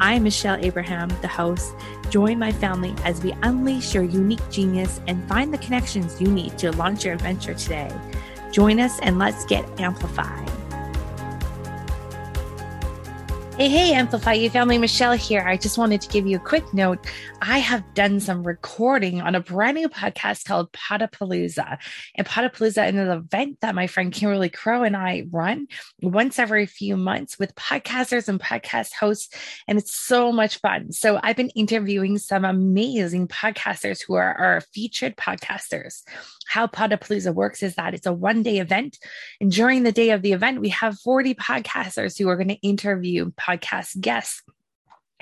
I'm Michelle Abraham, the host. Join my family as we unleash your unique genius and find the connections you need to launch your adventure today. Join us and let's get amplified. Hey, hey, Amplify You family, Michelle here. I just wanted to give you a quick note. I have done some recording on a brand new podcast called Podapalooza. And Podapalooza is an event that my friend Kimberly Crowe and I run once every few months with podcasters and podcast hosts. And it's so much fun. So I've been interviewing some amazing podcasters who are our featured podcasters how Podapalooza works is that it's a one day event. And during the day of the event, we have 40 podcasters who are going to interview podcast guests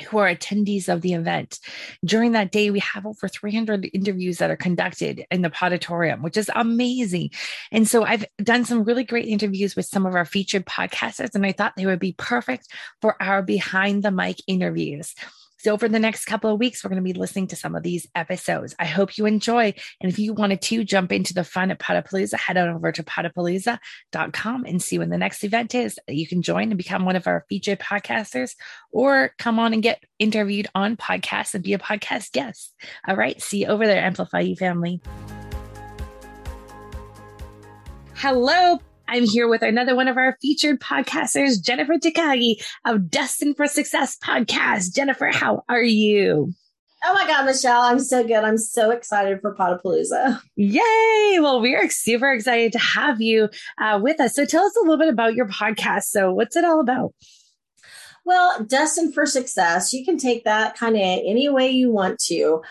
who are attendees of the event. During that day, we have over 300 interviews that are conducted in the Podatorium, which is amazing. And so I've done some really great interviews with some of our featured podcasters, and I thought they would be perfect for our behind the mic interviews. So, over the next couple of weeks, we're going to be listening to some of these episodes. I hope you enjoy. And if you wanted to jump into the fun at Podapalooza, head on over to podapalooza.com and see when the next event is. You can join and become one of our featured podcasters or come on and get interviewed on podcasts and be a podcast guest. All right. See you over there, Amplify You family. Hello, I'm here with another one of our featured podcasters, Jennifer Takagi of Destined for Success podcast. Jennifer, how are you? Oh my God, Michelle, I'm so good. I'm so excited for Podapalooza. Yay! Well, we are super excited to have you uh, with us. So tell us a little bit about your podcast. So, what's it all about? Well, Destined for Success, you can take that kind of any way you want to.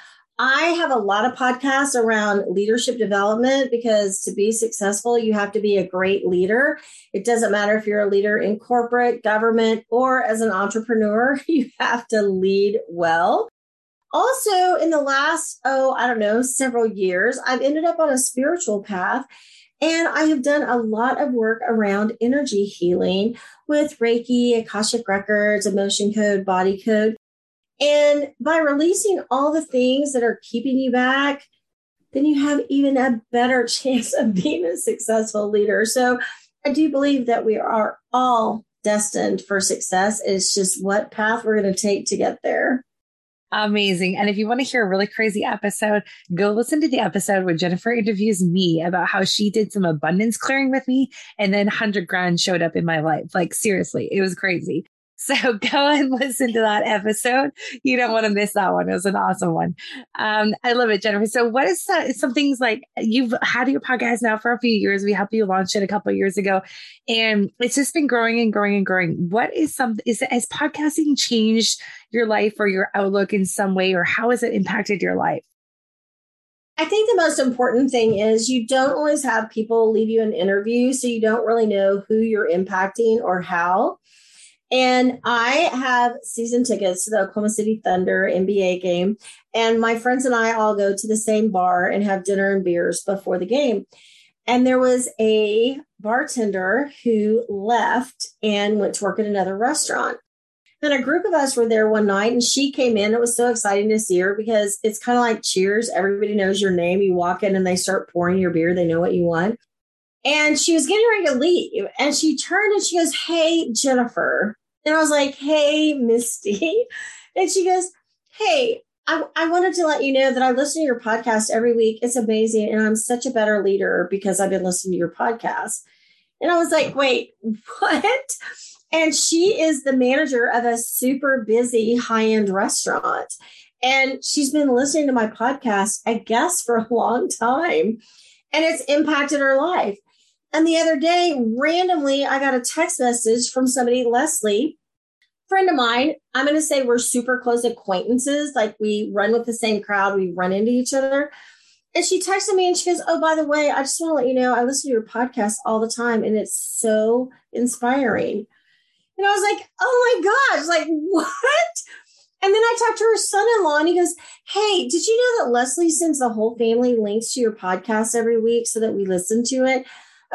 I have a lot of podcasts around leadership development because to be successful, you have to be a great leader. It doesn't matter if you're a leader in corporate, government, or as an entrepreneur, you have to lead well. Also, in the last, oh, I don't know, several years, I've ended up on a spiritual path and I have done a lot of work around energy healing with Reiki, Akashic Records, Emotion Code, Body Code. And by releasing all the things that are keeping you back, then you have even a better chance of being a successful leader. So I do believe that we are all destined for success. It's just what path we're going to take to get there. Amazing. And if you want to hear a really crazy episode, go listen to the episode where Jennifer interviews me about how she did some abundance clearing with me and then 100 grand showed up in my life. Like, seriously, it was crazy. So go and listen to that episode. You don't want to miss that one. It was an awesome one. Um, I love it, Jennifer. So what is uh, some things like you've had your podcast now for a few years. We helped you launch it a couple years ago and it's just been growing and growing and growing. What is some, is has podcasting changed your life or your outlook in some way or how has it impacted your life? I think the most important thing is you don't always have people leave you an interview, so you don't really know who you're impacting or how. And I have season tickets to the Oklahoma City Thunder NBA game. And my friends and I all go to the same bar and have dinner and beers before the game. And there was a bartender who left and went to work at another restaurant. And a group of us were there one night and she came in. It was so exciting to see her because it's kind of like cheers. Everybody knows your name. You walk in and they start pouring your beer, they know what you want. And she was getting ready to leave. And she turned and she goes, Hey, Jennifer. And I was like, Hey, Misty. And she goes, Hey, I, I wanted to let you know that I listen to your podcast every week. It's amazing. And I'm such a better leader because I've been listening to your podcast. And I was like, Wait, what? And she is the manager of a super busy high end restaurant. And she's been listening to my podcast, I guess, for a long time. And it's impacted her life. And the other day, randomly, I got a text message from somebody, Leslie, friend of mine. I'm going to say we're super close acquaintances. Like we run with the same crowd, we run into each other. And she texted me and she goes, Oh, by the way, I just want to let you know I listen to your podcast all the time and it's so inspiring. And I was like, Oh my gosh, like what? And then I talked to her son in law and he goes, Hey, did you know that Leslie sends the whole family links to your podcast every week so that we listen to it?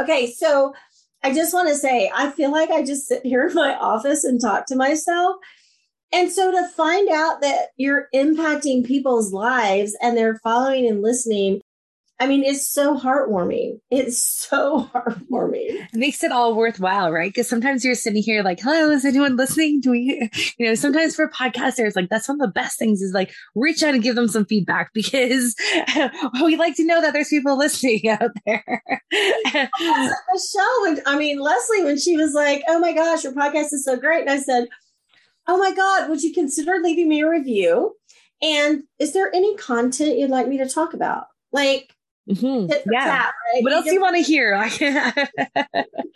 Okay, so I just want to say, I feel like I just sit here in my office and talk to myself. And so to find out that you're impacting people's lives and they're following and listening I mean, it's so heartwarming. It's so heartwarming. It makes it all worthwhile, right? Because sometimes you're sitting here like, hello, is anyone listening? Do we, you know, sometimes for podcasters, like that's one of the best things is like reach out and give them some feedback because we like to know that there's people listening out there. Michelle, when, I mean, Leslie, when she was like, oh my gosh, your podcast is so great. And I said, oh my God, would you consider leaving me a review? And is there any content you'd like me to talk about? Like, Mm-hmm. Yeah. Chat, right? What you else do you want to hear?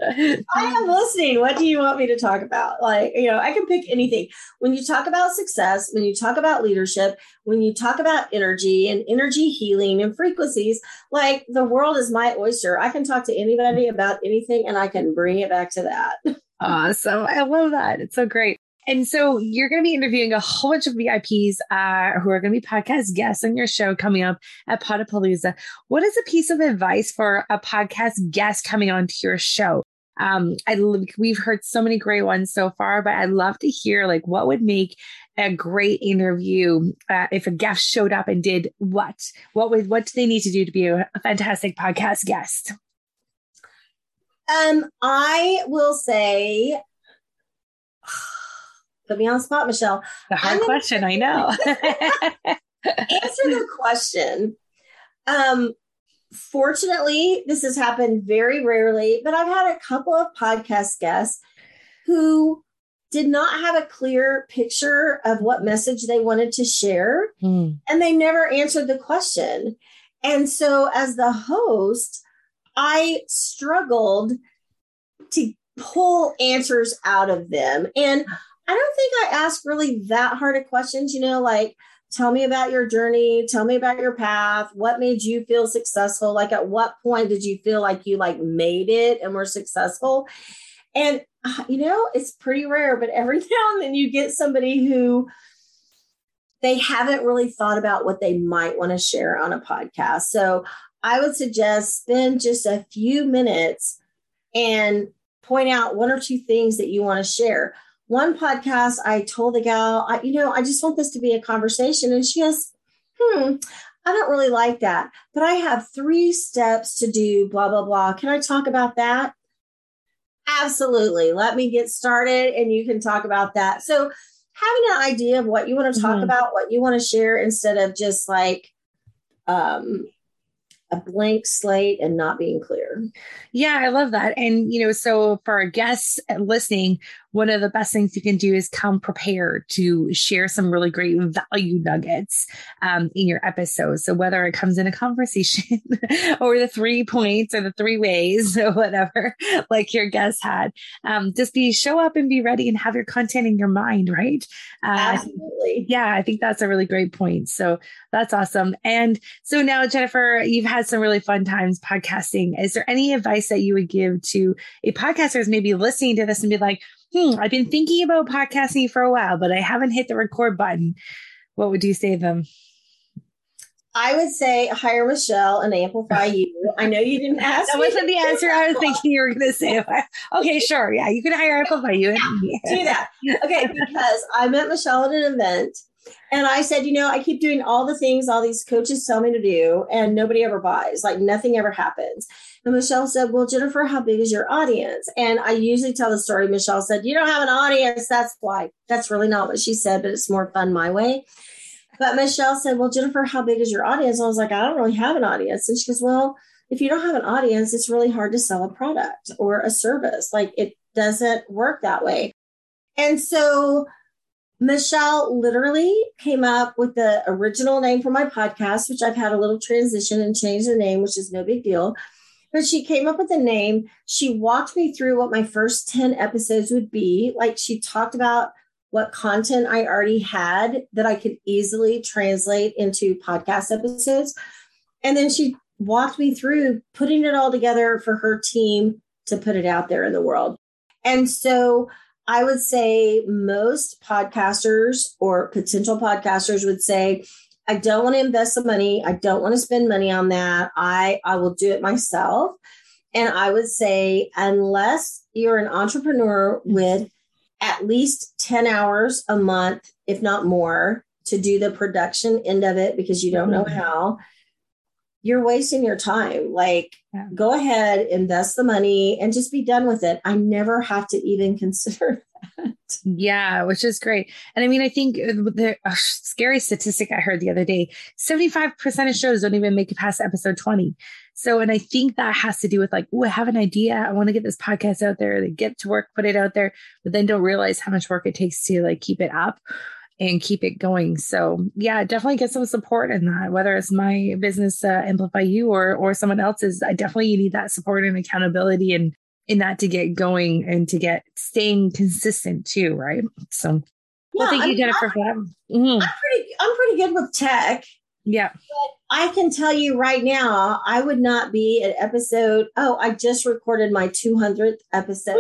I am listening. What do you want me to talk about? Like, you know, I can pick anything. When you talk about success, when you talk about leadership, when you talk about energy and energy healing and frequencies, like the world is my oyster. I can talk to anybody about anything and I can bring it back to that. Awesome. I love that. It's so great. And so you're going to be interviewing a whole bunch of VIPs uh, who are going to be podcast guests on your show coming up at Podapalooza. What is a piece of advice for a podcast guest coming onto your show? Um, I we've heard so many great ones so far, but I'd love to hear like what would make a great interview uh, if a guest showed up and did what? What would what do they need to do to be a, a fantastic podcast guest? Um, I will say Put me on the spot, Michelle. The hard question, I know. answer the question. Um, fortunately, this has happened very rarely, but I've had a couple of podcast guests who did not have a clear picture of what message they wanted to share, mm. and they never answered the question. And so, as the host, I struggled to pull answers out of them. And I don't think I ask really that hard of questions, you know, like tell me about your journey, tell me about your path, what made you feel successful? Like at what point did you feel like you like made it and were successful? And uh, you know, it's pretty rare, but every now and then you get somebody who they haven't really thought about what they might want to share on a podcast. So I would suggest spend just a few minutes and point out one or two things that you want to share one podcast, I told the gal, I, you know, I just want this to be a conversation. And she goes, hmm, I don't really like that, but I have three steps to do, blah, blah, blah. Can I talk about that? Absolutely. Let me get started and you can talk about that. So, having an idea of what you want to talk mm-hmm. about, what you want to share, instead of just like, um, a blank slate and not being clear. Yeah, I love that. And, you know, so for our guests listening, one of the best things you can do is come prepared to share some really great value nuggets um, in your episode. So whether it comes in a conversation or the three points or the three ways or whatever, like your guest had, um, just be show up and be ready and have your content in your mind, right? Uh, Absolutely. Yeah, I think that's a really great point. So that's awesome. And so now, Jennifer, you've had some really fun times podcasting. Is there any advice that you would give to a podcaster who's maybe listening to this and be like, hmm, I've been thinking about podcasting for a while, but I haven't hit the record button. What would you say to them? I would say hire Michelle and amplify you. I know you didn't ask. that wasn't the answer I was thinking you were going to say. Okay, sure. Yeah, you can hire amplify you. Yeah, do that. Okay, because I met Michelle at an event and I said, you know, I keep doing all the things all these coaches tell me to do, and nobody ever buys. Like nothing ever happens. And Michelle said, Well, Jennifer, how big is your audience? And I usually tell the story. Michelle said, You don't have an audience. That's why. That's really not what she said, but it's more fun my way. But Michelle said, Well, Jennifer, how big is your audience? I was like, I don't really have an audience. And she goes, Well, if you don't have an audience, it's really hard to sell a product or a service. Like it doesn't work that way. And so Michelle literally came up with the original name for my podcast, which I've had a little transition and changed the name, which is no big deal. But she came up with a name. She walked me through what my first 10 episodes would be. Like she talked about what content I already had that I could easily translate into podcast episodes. And then she walked me through putting it all together for her team to put it out there in the world. And so I would say most podcasters or potential podcasters would say, I don't want to invest the money. I don't want to spend money on that. I, I will do it myself. And I would say, unless you're an entrepreneur with at least 10 hours a month, if not more, to do the production end of it because you don't know mm-hmm. how, you're wasting your time. Like, yeah. go ahead, invest the money, and just be done with it. I never have to even consider that. Yeah, which is great. And I mean, I think uh, the uh, scary statistic I heard the other day 75% of shows don't even make it past episode 20. So, and I think that has to do with like, oh, I have an idea. I want to get this podcast out there. They get to work, put it out there, but then don't realize how much work it takes to like keep it up and keep it going. So yeah, definitely get some support in that, whether it's my business uh, Amplify You or or someone else's. I definitely need that support and accountability and in that to get going and to get staying consistent too, right? So yeah, well, thank you, Jennifer, for that. Mm-hmm. I'm pretty I'm pretty good with tech. Yeah. But I can tell you right now, I would not be at episode. Oh, I just recorded my 200th episode.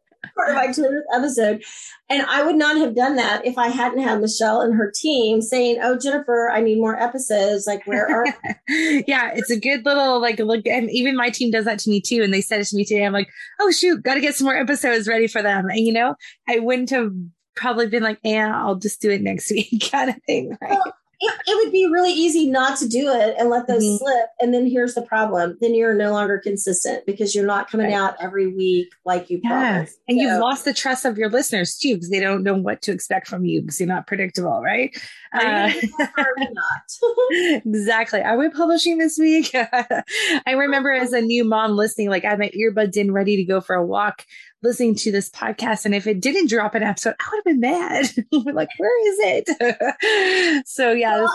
part of my 200th episode. And I would not have done that if I hadn't had Michelle and her team saying, Oh, Jennifer, I need more episodes. Like, where are Yeah, it's a good little like look. And even my team does that to me too. And they said it to me today. I'm like, Oh, shoot, got to get some more episodes ready for them. And, you know, I wouldn't have probably been like, Yeah, I'll just do it next week kind of thing. Right. Well, it, it, would be really easy not to do it and let those mm-hmm. slip. And then here's the problem: then you're no longer consistent because you're not coming right. out every week like you yeah. promised. And so, you've lost the trust of your listeners too because they don't know what to expect from you because you're not predictable, right? Uh, not? exactly. Are we publishing this week? I remember as a new mom listening, like I had my earbuds in, ready to go for a walk listening to this podcast. And if it didn't drop an episode, I would have been mad. like, where is it? so yeah. Well,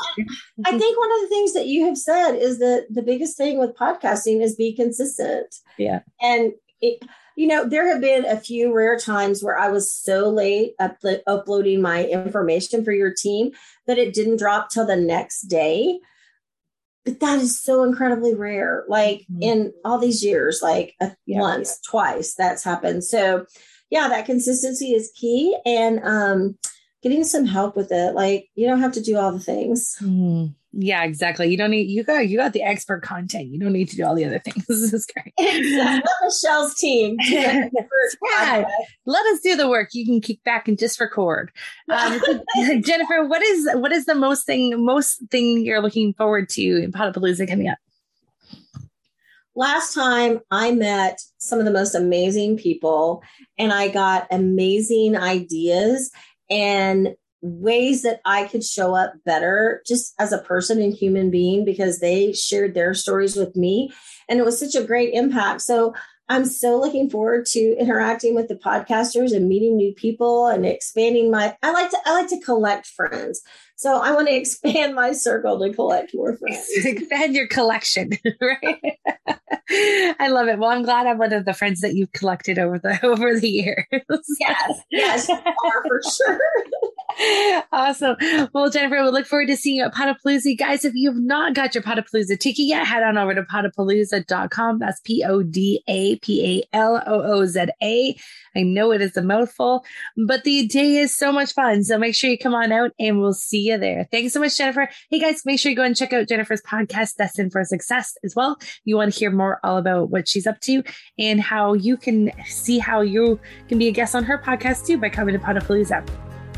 I think one of the things that you have said is that the biggest thing with podcasting is be consistent. Yeah. And it, you know, there have been a few rare times where I was so late up uploading my information for your team that it didn't drop till the next day but that is so incredibly rare like mm-hmm. in all these years like yeah, once yeah. twice that's happened so yeah that consistency is key and um getting some help with it like you don't have to do all the things mm-hmm. Yeah, exactly. You don't need you got you got the expert content. You don't need to do all the other things. This is great. Let Michelle's team. yeah. Let us do the work. You can kick back and just record. Um, Jennifer, what is what is the most thing most thing you're looking forward to in Podapalooza coming up? Last time I met some of the most amazing people and I got amazing ideas and ways that I could show up better just as a person and human being because they shared their stories with me. And it was such a great impact. So I'm so looking forward to interacting with the podcasters and meeting new people and expanding my I like to I like to collect friends. So I want to expand my circle to collect more friends. expand your collection, right? I love it. Well, I'm glad I'm one of the friends that you've collected over the over the years. yes, yes, are for sure. awesome. Well, Jennifer, we look forward to seeing you at Podapalooza. Guys, if you've not got your Podapalooza ticket yet, head on over to podapalooza.com. That's P O D A P A L O O Z A. I know it is a mouthful, but the day is so much fun. So make sure you come on out and we'll see you there. Thanks so much, Jennifer. Hey guys, make sure you go and check out Jennifer's podcast, Destined for Success as well. You want to hear more all about what she's up to and how you can see how you can be a guest on her podcast too by coming to Podapalooza.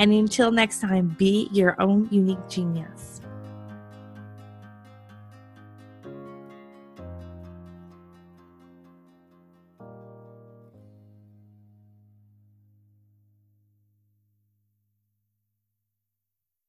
And until next time, be your own unique genius.